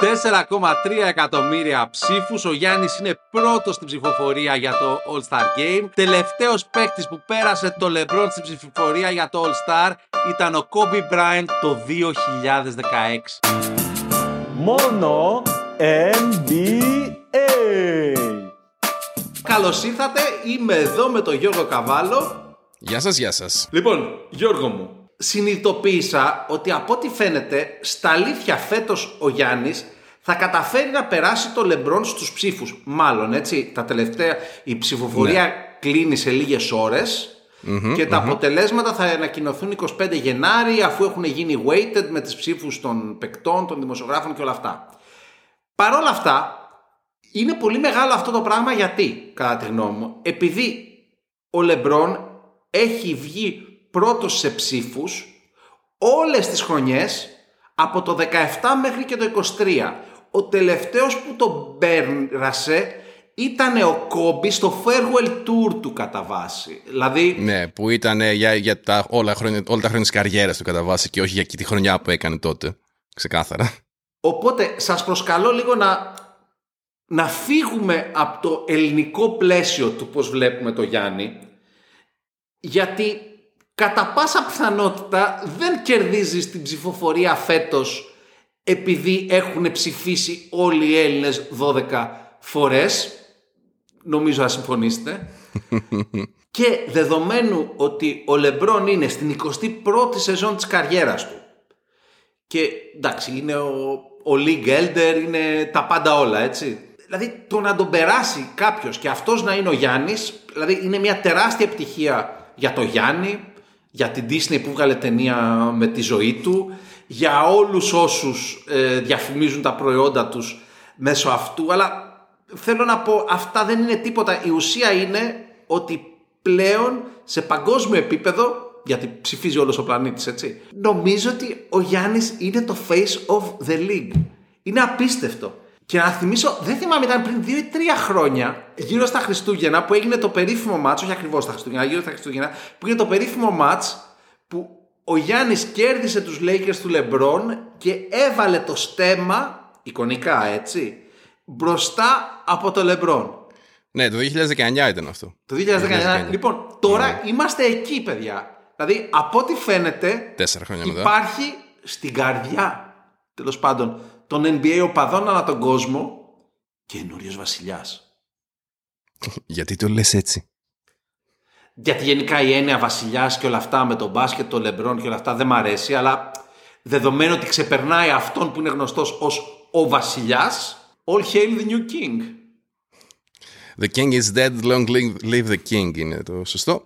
4,3 εκατομμύρια ψήφους. Ο Γιάννης είναι πρώτος στην ψηφοφορία για το All-Star Game. Τελευταίος παίκτης που πέρασε το LeBron στην ψηφοφορία για το All-Star ήταν ο Kobe Bryant το 2016. Μόνο NBA. Καλώς ήρθατε, είμαι εδώ με τον Γιώργο Καβάλο. Γεια σας, γεια σας. Λοιπόν, Γιώργο μου, συνειδητοποίησα ότι από ό,τι φαίνεται στα αλήθεια φέτος ο Γιάννης θα καταφέρει να περάσει το Λεμπρόν στους ψήφους. Μάλλον έτσι, τα τελευταία, η ψηφοφορία Ναι. κλείνει σε λίγες ώρες και τα αποτελέσματα θα ανακοινωθούν 25 Γενάρη αφού έχουν γίνει weighted με τις ψήφους των παικτών, των δημοσιογράφων και όλα αυτά. Παρ' όλα αυτά, είναι πολύ μεγάλο αυτό το πράγμα γιατί, κατά τη γνώμη μου, επειδή ο Λεμπρόν έχει βγει πρώτος σε ψήφους όλες τις χρονιές από το 17 μέχρι και το 23. Ο τελευταίος που τον πέρασε ήταν ο Κόμπι στο farewell tour του κατά βάση. Δηλαδή, Ναι, που ήταν ε, για, για τα, όλα, χρόνια, όλα τα χρόνια της καριέρας του κατά βάση και όχι για τη χρονιά που έκανε τότε. Ξεκάθαρα. Οπότε σας προσκαλώ λίγο να, να φύγουμε από το ελληνικό πλαίσιο του πώς βλέπουμε το Γιάννη γιατί κατά πάσα πιθανότητα δεν κερδίζεις την ψηφοφορία φέτος επειδή έχουν ψηφίσει όλοι οι Έλληνες 12 φορές. Νομίζω να συμφωνήσετε. Και δεδομένου ότι ο Λεμπρόν είναι στην 21η σεζόν της καριέρας του και εντάξει, είναι ο, ο League Elder, είναι τα πάντα όλα, έτσι. Δηλαδή, το να τον περάσει κάποιος και αυτός να είναι ο Γιάννης, δηλαδή είναι μια τεράστια επιτυχία για το Γιάννη, για την Disney που βγάλε ταινία με τη ζωή του, για όλους όσους ε, διαφημίζουν τα προϊόντα τους μέσω αυτού, αλλά θέλω να πω, αυτά δεν είναι τίποτα. Η ουσία είναι ότι πλέον σε παγκόσμιο επίπεδο γιατί ψηφίζει όλος ο πλανήτης, έτσι. Νομίζω ότι ο Γιάννης είναι το face of the league. Είναι απίστευτο. Και να θυμίσω, δεν θυμάμαι, ήταν πριν 2 ή 3 χρόνια, γύρω στα Χριστούγεννα, που έγινε το περίφημο μάτς, όχι ακριβώς στα Χριστούγεννα, γύρω στα Χριστούγεννα, που έγινε το περίφημο μάτς που ο Γιάννης κέρδισε τους Lakers του LeBron και έβαλε το στέμα, εικονικά έτσι, μπροστά από το LeBron. Ναι, το 2019 ήταν αυτό. Το 2019. Λοιπόν, τώρα είμαστε εκεί, παιδιά. Δηλαδή, από ό,τι φαίνεται, Τέσσερα χρόνια μετά. υπάρχει στην καρδιά, τέλος πάντων, των NBA οπαδών ανά τον κόσμο καινούριος βασιλιάς. Γιατί το λες έτσι; Γιατί γενικά η έννοια βασιλιάς και όλα αυτά με τον μπάσκετ, το λεμπρόν και όλα αυτά δεν μ' αρέσει, αλλά δεδομένου ότι ξεπερνάει αυτόν που είναι γνωστός ως ο βασιλιάς, all hail the new king. The king is dead, long live- live the king είναι το σωστό.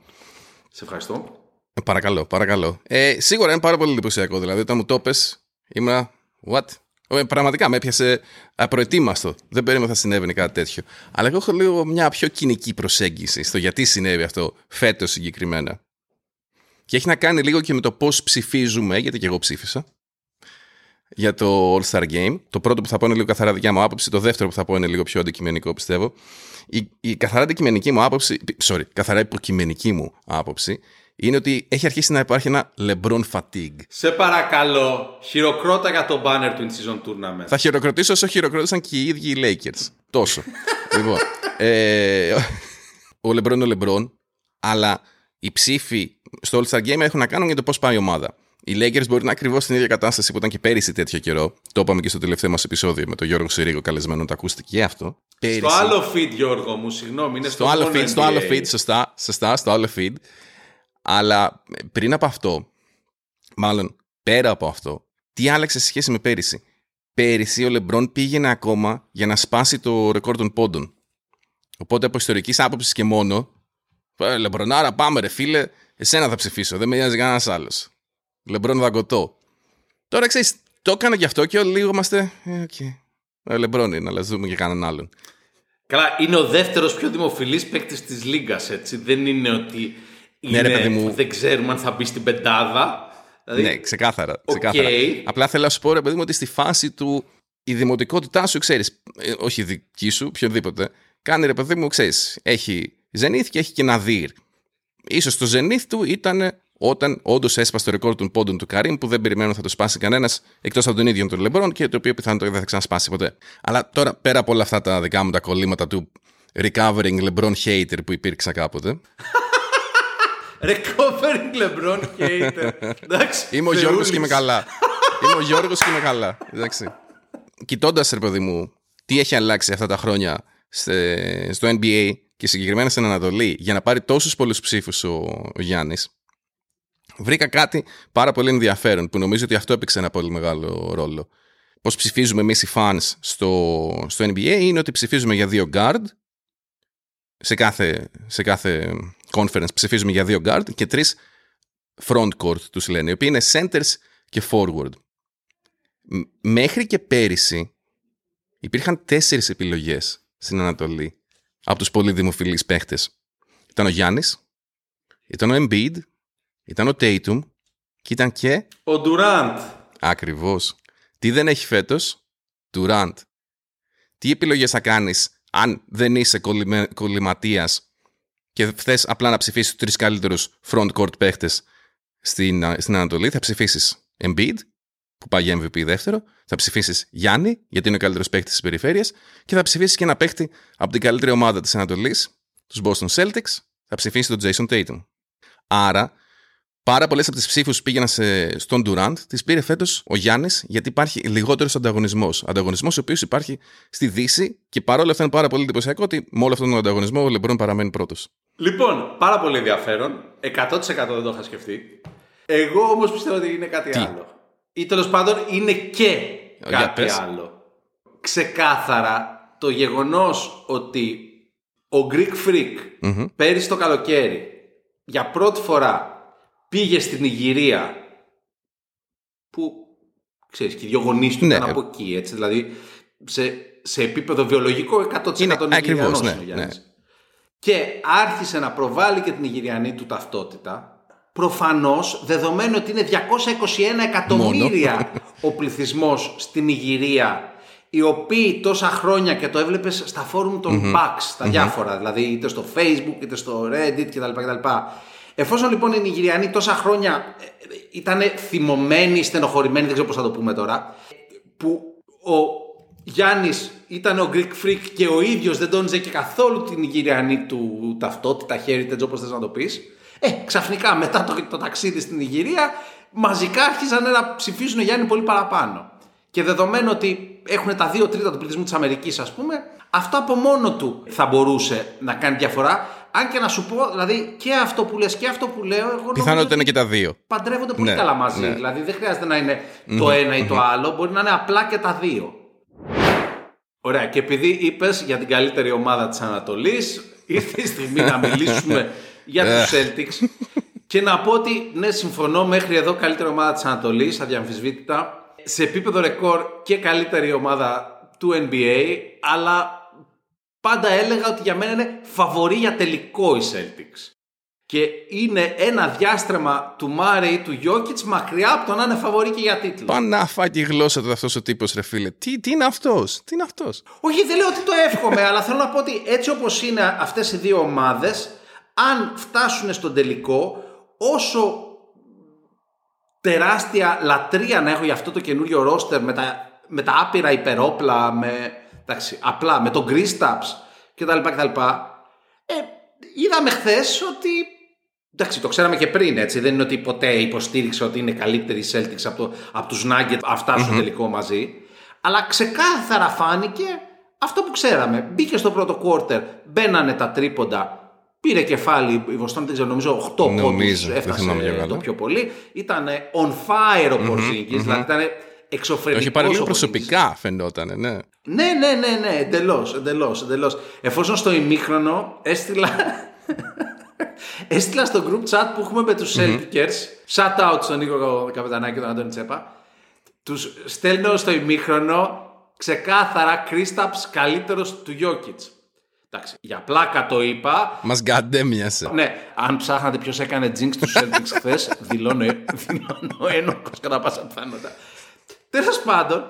Σε ευχαριστώ. Ε, παρακαλώ, παρακαλώ. Ε, σίγουρα είναι πάρα πολύ εντυπωσιακό. Δηλαδή, όταν μου το πες, ήμουνα. What? Ε, πραγματικά με έπιασε απροετοίμαστο. Δεν περίμενα θα συνέβαινε κάτι τέτοιο. Αλλά εγώ έχω λίγο μια πιο κοινική προσέγγιση στο γιατί συνέβη αυτό φέτος συγκεκριμένα. Και έχει να κάνει λίγο και με το πώς ψηφίζουμε, γιατί και εγώ ψήφισα. Για το All Star Game. Το πρώτο που θα πω είναι λίγο καθαρά δικιά μου άποψη. Το δεύτερο που θα πω είναι λίγο πιο αντικειμενικό, πιστεύω. Η, η καθαρά αντικειμενική μου άποψη, sorry, καθαρά υποκειμενική μου άποψη, είναι ότι έχει αρχίσει να υπάρχει ένα LeBron fatigue. Σε παρακαλώ, χειροκρότα για το banner του In Season Tournament. Θα χειροκροτήσω όσο χειροκρότησαν και οι ίδιοι οι Lakers. Τόσο. λοιπόν, ε, ο LeBron είναι ο LeBron, αλλά οι ψήφοι στο All Star Game έχουν να κάνουν για το πώς πάει η ομάδα. Οι Lakers μπορεί να είναι ακριβώς στην ίδια κατάσταση που ήταν και πέρυσι τέτοιο καιρό. Το είπαμε και στο τελευταίο μας επεισόδιο με τον Γιώργο Συρίγο καλεσμένο, το ακούστηκε και αυτό. Πέρυσι, Στο άλλο feed, Γιώργο μου, συγγνώμη, είναι στο, στο άλλο μόνο feed, στο NBA. άλλο feed, σωστά, σωστά, στο άλλο feed. Αλλά πριν από αυτό, μάλλον πέρα από αυτό, τι άλλαξε σε σχέση με πέρυσι; Πέρυσι ο Λεμπρόν πήγαινε ακόμα για να σπάσει το ρεκόρ των πόντων. Οπότε από ιστορικής άποψης και μόνο, «Ε, Λεμπρονάρα, πάμε ρε φίλε, εσένα θα ψηφίσω, δεν με νοιάζει κανένας άλλος. Λεμπρόν δαγκωτό. Τώρα ξέρεις, το έκανα γι' αυτό και όλοι λίγο είμαστε. Ε, οκ. Ε, Λεμπρόν είναι, αλλά δούμε και κανέναν άλλον. Καλά, είναι ο δεύτερος πιο δημοφιλής παίκτης της Λίγκα, έτσι. Δεν είναι ότι είναι, Ναι, ρε, παιδί μου. δεν ξέρουμε αν θα μπει στην πεντάδα. Δηλαδή, Ναι, ξεκάθαρα. ξεκάθαρα. Απλά θέλω να σου πω, ρε παιδί μου, ότι στη φάση του η δημοτικότητά σου, ξέρεις, όχι η δική σου, οποιοδήποτε, κάνει ρε παιδί μου, ξέρεις, έχει Zenith και έχει και Nadir. Ίσως το Zenith του ήταν όταν όντως έσπασε το ρεκόρ των πόντων του Καρύμ που δεν περιμένω θα το σπάσει κανένας εκτός από τον ίδιο τον Λεμπρόν και το οποίο πιθανότατα δεν θα ξανασπάσει ποτέ. Αλλά τώρα πέρα από όλα αυτά τα δικά μου τα κολλήματα του recovering LeBron hater που υπήρξα κάποτε. Recovering LeBron hater. Εντάξει. Είμαι ο θεούλης. Γιώργος και είμαι καλά. Είμαι ο Γιώργος και είμαι καλά. Εντάξει. Κοιτώντας, ρε παιδί μου, τι έχει αλλάξει αυτά τα χρόνια σε- στο NBA και συγκεκριμένα στην Ανατολή για να πάρει τόσους πολλούς ψήφους ο, ο Γιάννης, βρήκα κάτι πάρα πολύ ενδιαφέρον που νομίζω ότι αυτό έπαιξε ένα πολύ μεγάλο ρόλο. Πώς ψηφίζουμε εμείς οι fans στο, στο NBA είναι ότι ψηφίζουμε για δύο guard σε κάθε, σε κάθε conference ψηφίζουμε για δύο guard και τρεις front court τους λένε, οι οποίοι είναι centers και forward. Μ- Μέχρι και πέρυσι υπήρχαν τέσσερις επιλογές στην Ανατολή από τους πολύ δημοφιλείς παίχτες. Ήταν ο Γιάννης, ήταν ο Embiid, ήταν ο Tatum και ήταν και Ο Durant. Ακριβώς. Τι δεν έχει φέτος, Durant. Τι επιλογές θα κάνεις αν δεν είσαι κολλημε- κολληματίας και θες απλά να ψηφίσεις τους τρεις καλύτερους front court παίχτες στην, α, στην Ανατολή, θα ψηφίσεις Embiid, που πάει για MVP δεύτερο, θα ψηφίσεις Γιάννη, γιατί είναι ο καλύτερος παίχτης της περιφέρειας και θα ψηφίσεις και ένα παίχτη από την καλύτερη ομάδα της Ανατολής, τους Boston Celtics, θα ψηφίσεις τον Jason Tatum. Άρα, Πάρα πολλές από τις ψήφους που πήγαιναν σε, στον Durant τις πήρε φέτος ο Γιάννης, γιατί υπάρχει λιγότερος ανταγωνισμός. Ανταγωνισμός ο οποίος υπάρχει στη Δύση και παρόλα αυτά είναι πάρα πολύ εντυπωσιακό ότι με όλο αυτόν τον ανταγωνισμό ο Λεμπρόν παραμένει πρώτος. Λοιπόν, πάρα πολύ ενδιαφέρον. 100% δεν το είχα σκεφτεί. Εγώ όμως πιστεύω ότι είναι κάτι Τι; άλλο. Ή τέλος πάντων είναι και Για κάτι πες. άλλο. Ξεκάθαρα το γεγονός ότι ο Greek Freak Μμμ. πέρυσι το καλοκαίρι για πρώτη φορά πήγε στην Ιγυρία που ξέρεις και οι δυο γονείς του Ναι. ήταν από εκεί έτσι δηλαδή σε, σε επίπεδο βιολογικό 100% Είναι Νιγηριανός ακριβώς, ναι, είναι ο Γιάννης. ναι. Και άρχισε να προβάλλει και την Ιγυριανή του ταυτότητα. Προφανώς, δεδομένου ότι είναι 221 εκατομμύρια ο πληθυσμός στην Ιγυρία, οι οποίοι τόσα χρόνια και το έβλεπες στα φόρουμ των Bucks, στα διάφορα, δηλαδή είτε στο Facebook είτε στο Reddit κτλ. κτλ. Εφόσον λοιπόν οι Νιγηριανοί τόσα χρόνια ήταν θυμωμένοι, στενοχωρημένοι, δεν ξέρω πώς θα το πούμε τώρα, που ο Γιάννης ήταν ο Greek Freak και ο ίδιος δεν τόνιζε και καθόλου την Ιγυριανή του ταυτότητα, heritage όπως θες να το πεις. Ε, ξαφνικά μετά το, το ταξίδι στην Ιγυρία μαζικά άρχισαν να ψηφίσουν Γιάννη πολύ παραπάνω. Και δεδομένου ότι έχουν τα δύο τρίτα του πληθυσμού της Αμερικής ας πούμε, αυτό από μόνο του θα μπορούσε να κάνει διαφορά. Αν και να σου πω, δηλαδή και αυτό που λες και αυτό που λέω, εγώ νομίζω Πιθανότητα ότι είναι και τα δύο. παντρεύονται πολύ Ναι, καλά μαζί. ναι. Δηλαδή δεν χρειάζεται να είναι το ένα ή το άλλο, μπορεί να είναι απλά και τα δύο. Ωραία, και επειδή είπες για την καλύτερη ομάδα της Ανατολής, ήρθε η στιγμή να μιλήσουμε για τους Celtics. και να πω ότι ναι, συμφωνώ μέχρι εδώ καλύτερη ομάδα της Ανατολής, αδιαμφισβήτητα. Σε επίπεδο ρεκόρ και καλύτερη ομάδα του NBA, αλλά πάντα έλεγα ότι για μένα είναι φαβορή για τελικό οι Celtics. Και είναι ένα διάστρεμα του Μάρε ή του Γιώκητς μακριά από το να είναι φαβορή και για τίτλο. Πάνε να φάει τη γλώσσα του αυτός ο τύπος, ρε φίλε. Τι, τι είναι αυτός, τι είναι αυτός; Όχι, δεν λέω ότι το εύχομαι, αλλά θέλω να πω ότι έτσι όπως είναι αυτές οι δύο ομάδες, αν φτάσουν στον τελικό, όσο τεράστια λατρεία να έχω για αυτό το καινούριο ρόστερ με τα, με τα άπειρα υπερόπλα, με, εντάξει, απλά με τον Kristaps κτλ. κτλ. Ε, είδαμε χθες ότι Εντάξει, το ξέραμε και πριν, έτσι. Δεν είναι ότι ποτέ υποστήριξε ότι είναι καλύτερη η Celtics από, το, από τους Nuggets να φτάσουν στο τελικό μαζί. Αλλά ξεκάθαρα φάνηκε αυτό που ξέραμε. Μπήκε στο πρώτο quarter, μπαίνανε τα τρίποντα, πήρε κεφάλι η Βοστόνη, δεν ξέρω, νομίζω 8 Νομίζω, πόντους δεν έφτασε θυμάμαι και καλά. το πιο πολύ. Ήταν on fire ο Porzingis, δηλαδή ήταν εξωφρενικός Όχι, πάρει λίγο ο Porzingis. προσωπικά φαινόταν, ναι. Ναι, ναι, ναι, ναι, εντελώς, εντελώς, εντελώς. Εφόσον στο ημίχρονο έστειλα. έστειλα στο group chat που έχουμε με τους Celtics. Shout out στον Νίκο Καπετανάκη και τον Αντώνη Τσέπα. Τους στέλνω στο ημίχρονο ξεκάθαρα Κρίσταψ καλύτερος του Jokic. Εντάξει, για πλάκα το είπα. Μας γκαντέμιασε. Ναι, αν ψάχνατε ποιος έκανε jinx του Celtics χθες, δηλώνω, δηλώνω ένοχος κατά πάσα πιθανότητα. Τέλος πάντων,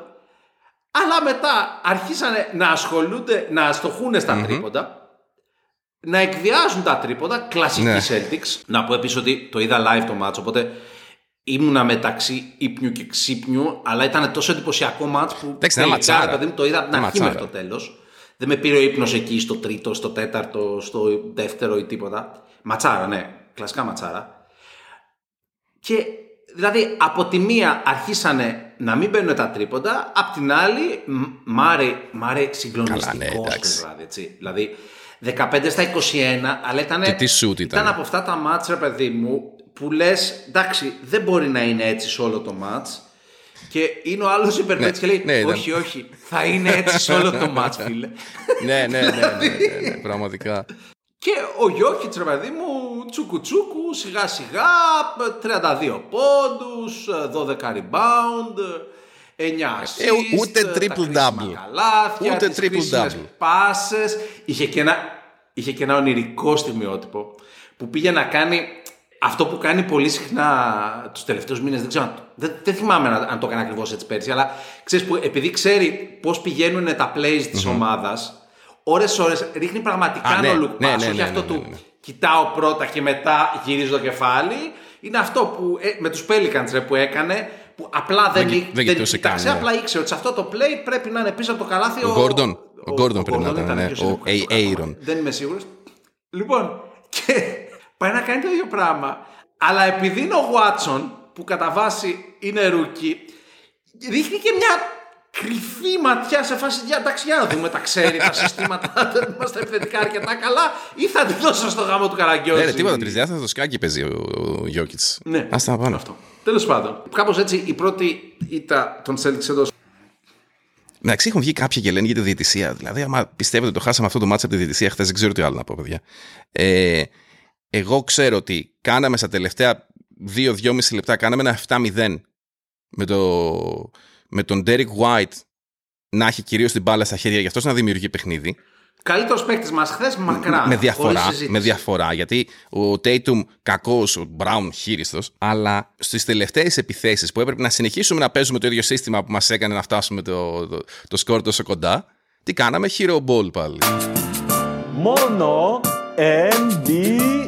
αλλά μετά αρχίσανε να ασχολούνται, να αστοχούν στα τρίποντα. να εκβιάζουν τα τρίποντα. Κλασική Ναι. Celtics. Να πω επίσης ότι το είδα live το μάτσο, οπότε ήμουνα μεταξύ ύπνιου και ξύπνιου, αλλά ήταν τόσο εντυπωσιακό μάτσο που Εντάξει, είναι τελικά, ματσάρα. ρε παιδί μου, το είδα από την Είναι αρχή μέχρι ματσάρα. το τέλος. Δεν με πήρε ο ύπνος εκεί στο τρίτο, στο τέταρτο, στο δεύτερο ή τίποτα. Ματσάρα, ναι. Κλασικά ματσάρα. Και δηλαδή από τη μία αρχίσανε να μην μπαίνουν τα τρίποντα, απ' την άλλη μ- μ' άρε, μ' άρε συγκλονιστικός Καλά, ναι, το εντάξει. βράδυ, έτσι. Δηλαδή 15 στα 21, αλλά ήταν, Και τι shoot ήταν. ήταν από αυτά τα μάτς, ρε παιδί μου, που λες, εντάξει, δεν μπορεί να είναι έτσι σε όλο το μάτς. Και είναι ο άλλος υπερπέτης και λέει, ναι, ήταν. όχι, όχι, θα είναι έτσι σε όλο το μάτς, φίλε. ναι, ναι, ναι, ναι, ναι, ναι, πραγματικά. Και ο Γιώκητς, ρε παιδί μου, τσούκου τσούκου, σιγά σιγά, 32 πόντους, 12 rebound, 9 assist, Ε, ούτε τα triple κρίσιμα double. Καλάθια, Ούτε τις triple κρίσιμες double. πάσες. Είχε και, ένα, είχε και ένα ονειρικό στιγμιότυπο που πήγε να κάνει αυτό που κάνει πολύ συχνά τους τελευταίους μήνες. Δεν, ξέρω, αν το- δεν, δεν θυμάμαι αν, αν το έκανε ακριβώς έτσι πέρσι, αλλά ξέρεις που επειδή ξέρει πώς πηγαίνουν τα plays της ομάδας, ώρες ώρες ρίχνει πραγματικά Α, ναι, ένα look ναι, pass, ναι, όχι ναι, αυτό ναι, του ναι, ναι. Κοιτάω πρώτα και μετά γυρίζω το κεφάλι. Είναι αυτό που ε, με τους Pelicans ρε, που έκανε, που απλά δεν, Δεν- δεν, δεν κοιτούσε κοιτάξε, καν, ναι. απλά ήξερε ότι σε αυτό το play πρέπει να είναι πίσω από το καλάθι Ο Gordon. Ο Gordon πρέπει να Gordon ήταν, ναι. ποιος Ο είναι που κάνει το Aaron. πράγμα. Δεν είμαι σίγουρος. Λοιπόν, και πάει να κάνει το ίδιο πράγμα, αλλά επειδή είναι ο Watson, που κατά βάση είναι rookie, ρίχνει και μια κρυφή ματιά σε φάση για εντάξει για να δούμε τα ξέρει τα συστήματα μας τα επιθετικά αρκετά καλά ή θα τη δώσω στο γάμο του Καραγκιόζη; Ναι, ρε, τίποτα. Τρισδιάστατο σκάκι παίζει ο, ο Γιόκιτς. Ναι. Α τα πάνω. Αυτό. Τέλος πάντων. Κάπως έτσι η πρώτη ήττα των Celtics εντό. Εντάξει, έχουν βγει κάποιοι και λένε για τη διαιτησία. Δηλαδή, άμα πιστεύετε ότι το χάσαμε αυτό το μάτσο από τη διαιτησία χθες, δεν ξέρω τι άλλο να πω, παιδιά. Ε, εγώ ξέρω ότι κάναμε στα τελευταία 2-2,5 λεπτά, κάναμε ένα 7-0 με, το, με τον Derek White να έχει κυρίως την μπάλα στα χέρια, γι' αυτός να δημιουργεί παιχνίδι. Καλύτερος παίκτης μας χθες μακρά. με, χωρίς διαφορά, συζήτηση. με διαφορά. Γιατί ο Tatum κακός, ο Brown χείριστος, αλλά στις τελευταίες επιθέσεις που έπρεπε να συνεχίσουμε να παίζουμε το ίδιο σύστημα που μας έκανε να φτάσουμε το, το, το σκορ τόσο κοντά, τι κάναμε, hero ball πάλι. Μόνο NBA.